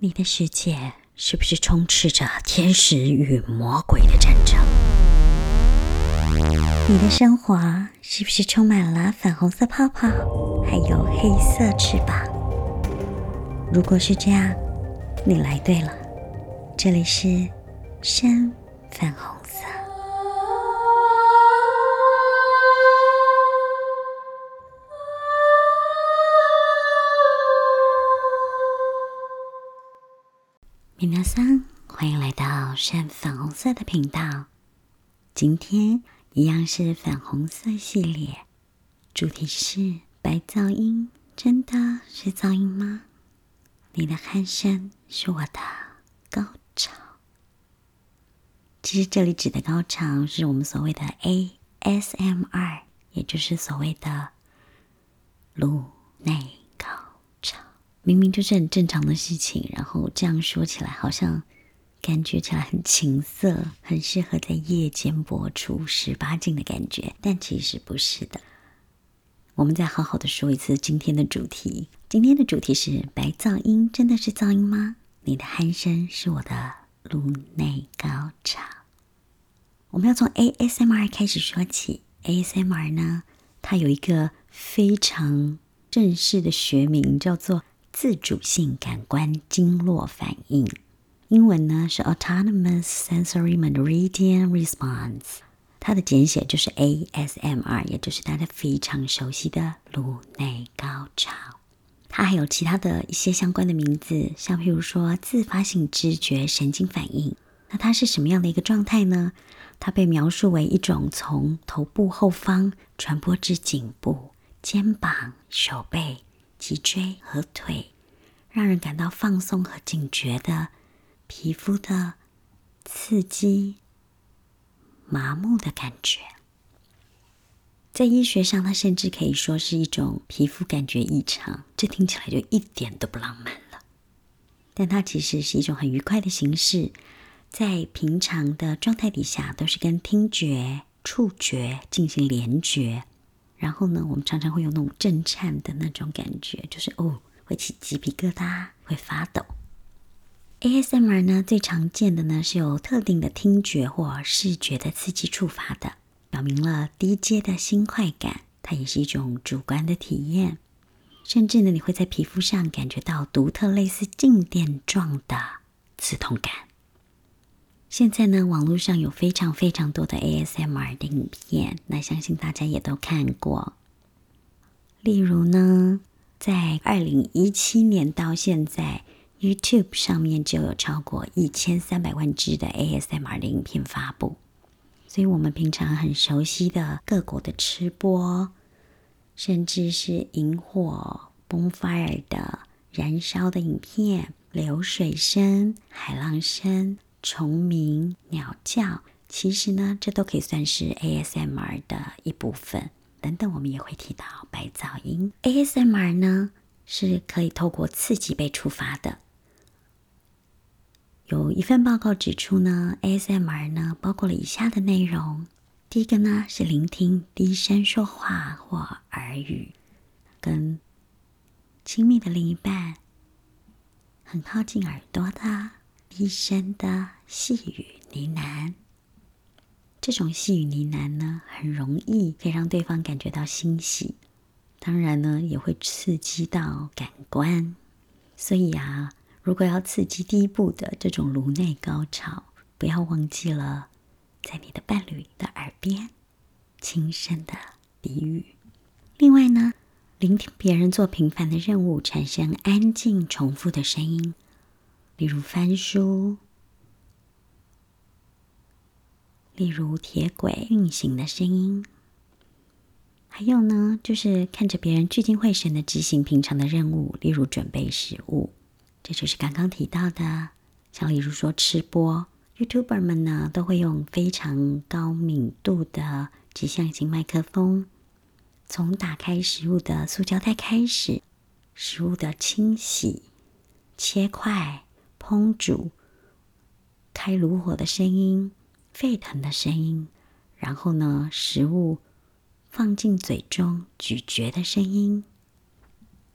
你的世界是不是充斥着天使与魔鬼的战争？你的生活是不是充满了粉红色泡泡，还有黑色翅膀？如果是这样，你来对了，这里是深粉红米娜桑，欢迎来到深粉红色的频道。今天一样是粉红色系列，主题是白噪音，真的是噪音吗？你的鼾声是我的高潮。其实这里指的高潮是我们所谓的 ASMR，也就是所谓的颅内。明明就是很正常的事情，然后这样说起来，好像感觉起来很情色，很适合在夜间播出十八禁的感觉，但其实不是的。我们再好好的说一次今天的主题。今天的主题是白噪音，真的是噪音吗？你的鼾声是我的颅内高潮。我们要从 ASMR 开始说起。ASMR 呢，它有一个非常正式的学名，叫做。自主性感官经络反应，英文呢是 Autonomous Sensory Meridian Response，它的简写就是 ASMR，也就是大家非常熟悉的颅内高潮。它还有其他的一些相关的名字，像譬如说自发性知觉神经反应。那它是什么样的一个状态呢？它被描述为一种从头部后方传播至颈部、肩膀、手背。脊椎和腿，让人感到放松和警觉的皮肤的刺激、麻木的感觉。在医学上，它甚至可以说是一种皮肤感觉异常。这听起来就一点都不浪漫了，但它其实是一种很愉快的形式。在平常的状态底下，都是跟听觉、触觉进行联觉。然后呢，我们常常会有那种震颤的那种感觉，就是哦，会起鸡皮疙瘩，会发抖。ASMR 呢，最常见的呢是有特定的听觉或视觉的刺激触发的，表明了低阶的新快感，它也是一种主观的体验。甚至呢，你会在皮肤上感觉到独特类似静电状的刺痛感。现在呢，网络上有非常非常多的 ASMR 的影片，那相信大家也都看过。例如呢，在二零一七年到现在，YouTube 上面就有超过一千三百万支的 ASMR 的影片发布。所以，我们平常很熟悉的各国的吃播，甚至是萤火 （bonfire） 的燃烧的影片、流水声、海浪声。虫鸣、鸟叫，其实呢，这都可以算是 ASMR 的一部分。等等，我们也会提到白噪音。ASMR 呢，是可以透过刺激被触发的。有一份报告指出呢，ASMR 呢，包括了以下的内容：第一个呢，是聆听低声说话或耳语，跟亲密的另一半很靠近耳朵的。低声的细语呢喃，这种细语呢喃呢，很容易可以让对方感觉到欣喜，当然呢，也会刺激到感官。所以啊，如果要刺激第一步的这种颅内高潮，不要忘记了在你的伴侣的耳边轻声的低语。另外呢，聆听别人做平凡的任务，产生安静重复的声音。例如翻书，例如铁轨运行的声音，还有呢，就是看着别人聚精会神的执行平常的任务，例如准备食物，这就是刚刚提到的。像例如说吃播，YouTuber 们呢，都会用非常高敏度的指向型麦克风，从打开食物的塑胶袋开始，食物的清洗、切块。烹煮、开炉火的声音、沸腾的声音，然后呢，食物放进嘴中咀嚼的声音、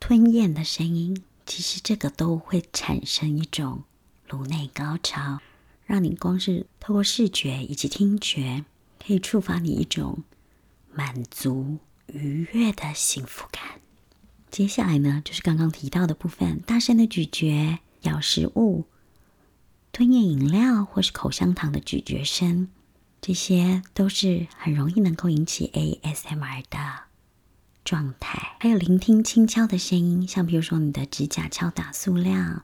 吞咽的声音，其实这个都会产生一种颅内高潮，让你光是透过视觉以及听觉，可以触发你一种满足、愉悦的幸福感。接下来呢，就是刚刚提到的部分：大声的咀嚼、咬食物、吞咽饮料或是口香糖的咀嚼声，这些都是很容易能够引起 ASMR 的。状态，还有聆听轻敲的声音，像比如说你的指甲敲打塑料、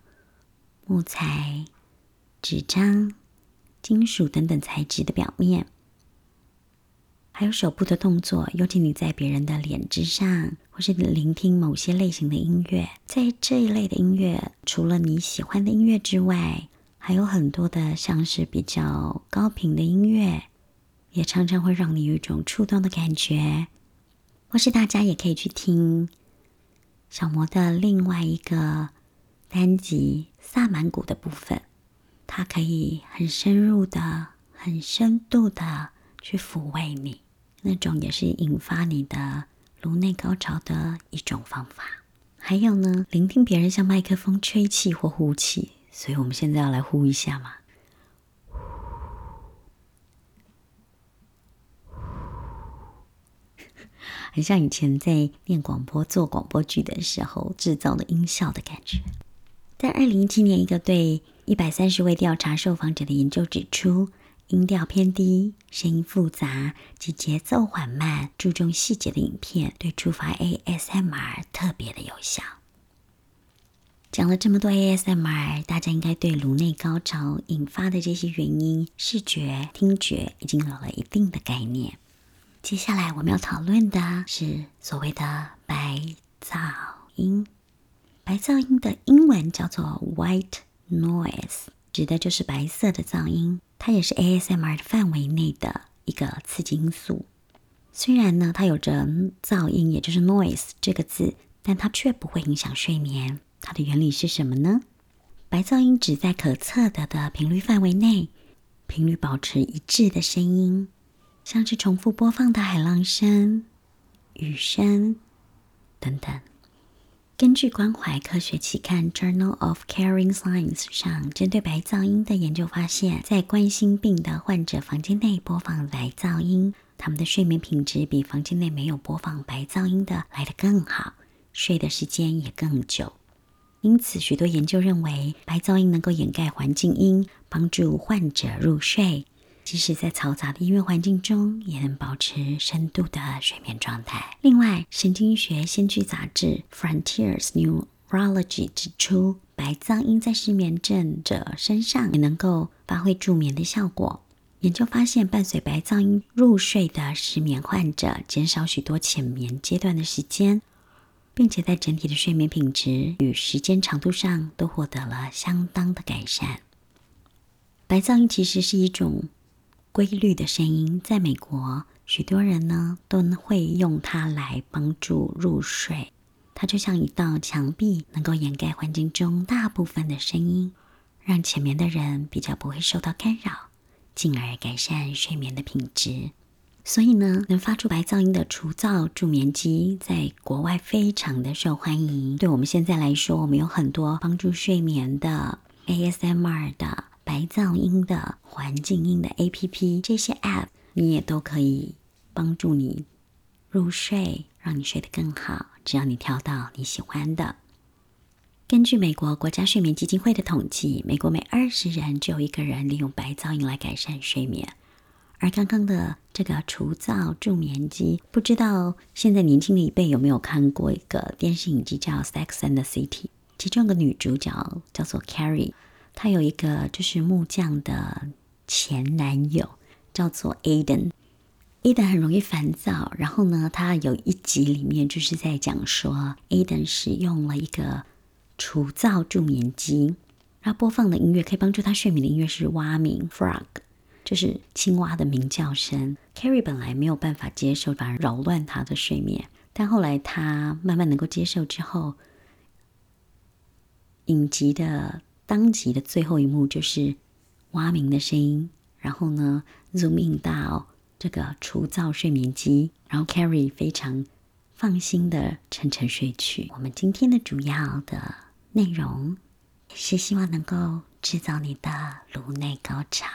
木材、纸张、金属等等材质的表面，还有手部的动作，尤其你在别人的脸之上，或是聆听某些类型的音乐，在这一类的音乐，除了你喜欢的音乐之外，还有很多的像是比较高频的音乐，也常常会让你有一种触动的感觉。或是大家也可以去听小魔的另外一个单集萨满鼓的部分，它可以很深入的、很深度的去抚慰你，那种也是引发你的颅内高潮的一种方法。还有呢，聆听别人向麦克风吹气或呼气，所以我们现在要来呼一下嘛。很像以前在念广播、做广播剧的时候制造的音效的感觉。在二零一七年，一个对一百三十位调查受访者的研究指出，音调偏低、声音复杂及节奏缓慢、注重细节的影片，对触发 ASMR 特别的有效。讲了这么多 ASMR，大家应该对颅内高潮引发的这些原因、视觉、听觉已经有了一定的概念。接下来我们要讨论的是所谓的白噪音。白噪音的英文叫做 white noise，指的就是白色的噪音。它也是 ASMR 的范围内的一个刺激因素。虽然呢，它有着噪音，也就是 noise 这个字，但它却不会影响睡眠。它的原理是什么呢？白噪音指在可测得的频率范围内，频率保持一致的声音。像是重复播放的海浪声、雨声等等。根据关怀科学期刊《Journal of Caring Science》上针对白噪音的研究发现，在冠心病的患者房间内播放白噪音，他们的睡眠品质比房间内没有播放白噪音的来得更好，睡的时间也更久。因此，许多研究认为，白噪音能够掩盖环境音，帮助患者入睡。即使在嘈杂的音乐环境中，也能保持深度的睡眠状态。另外，《神经学先驱杂志》（Frontiers Neurology） 指出，白噪音在失眠症者身上也能够发挥助眠的效果。研究发现，伴随白噪音入睡的失眠患者，减少许多浅眠阶段的时间，并且在整体的睡眠品质与时间长度上都获得了相当的改善。白噪音其实是一种。规律的声音，在美国，许多人呢都会用它来帮助入睡。它就像一道墙壁，能够掩盖环境中大部分的声音，让前面的人比较不会受到干扰，进而改善睡眠的品质。所以呢，能发出白噪音的除噪助眠机在国外非常的受欢迎。对我们现在来说，我们有很多帮助睡眠的 ASMR 的。白噪音的环境音的 A P P，这些 App 你也都可以帮助你入睡，让你睡得更好。只要你挑到你喜欢的。根据美国国家睡眠基金会的统计，美国每二十人就有一个人利用白噪音来改善睡眠。而刚刚的这个除噪助眠机，不知道现在年轻的一辈有没有看过一个电视影集叫《Sex and the City》，其中的女主角叫做 Carrie。他有一个就是木匠的前男友，叫做 Aiden。Aiden 很容易烦躁，然后呢，他有一集里面就是在讲说，Aiden 使用了一个除噪助眠机，然后播放的音乐可以帮助他睡眠的音乐是蛙鸣 （frog），就是青蛙的鸣叫声。Carrie 本来没有办法接受，反而扰乱他的睡眠，但后来他慢慢能够接受之后，影集的。当集的最后一幕就是蛙鸣的声音，然后呢，zoom in 到这个除噪睡眠机，然后 Carrie 非常放心的沉沉睡去。我们今天的主要的内容，是希望能够制造你的颅内高潮，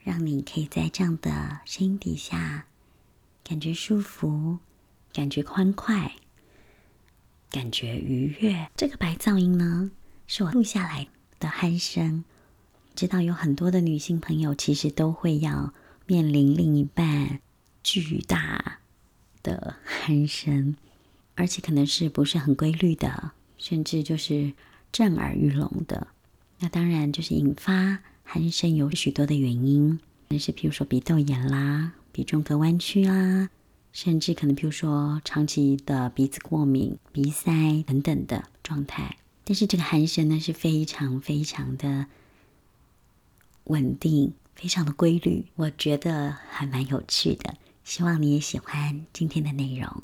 让你可以在这样的声音底下感觉舒服，感觉欢快，感觉愉悦。这个白噪音呢，是我录下来的鼾声。知道有很多的女性朋友其实都会要面临另一半巨大的鼾声，而且可能是不是很规律的，甚至就是震耳欲聋的。那当然就是引发鼾声有许多的原因，那是比如说鼻窦炎啦、鼻中隔弯曲啦，甚至可能比如说长期的鼻子过敏、鼻塞等等的状态。但是这个鼾声呢是非常非常的。稳定，非常的规律，我觉得还蛮有趣的。希望你也喜欢今天的内容。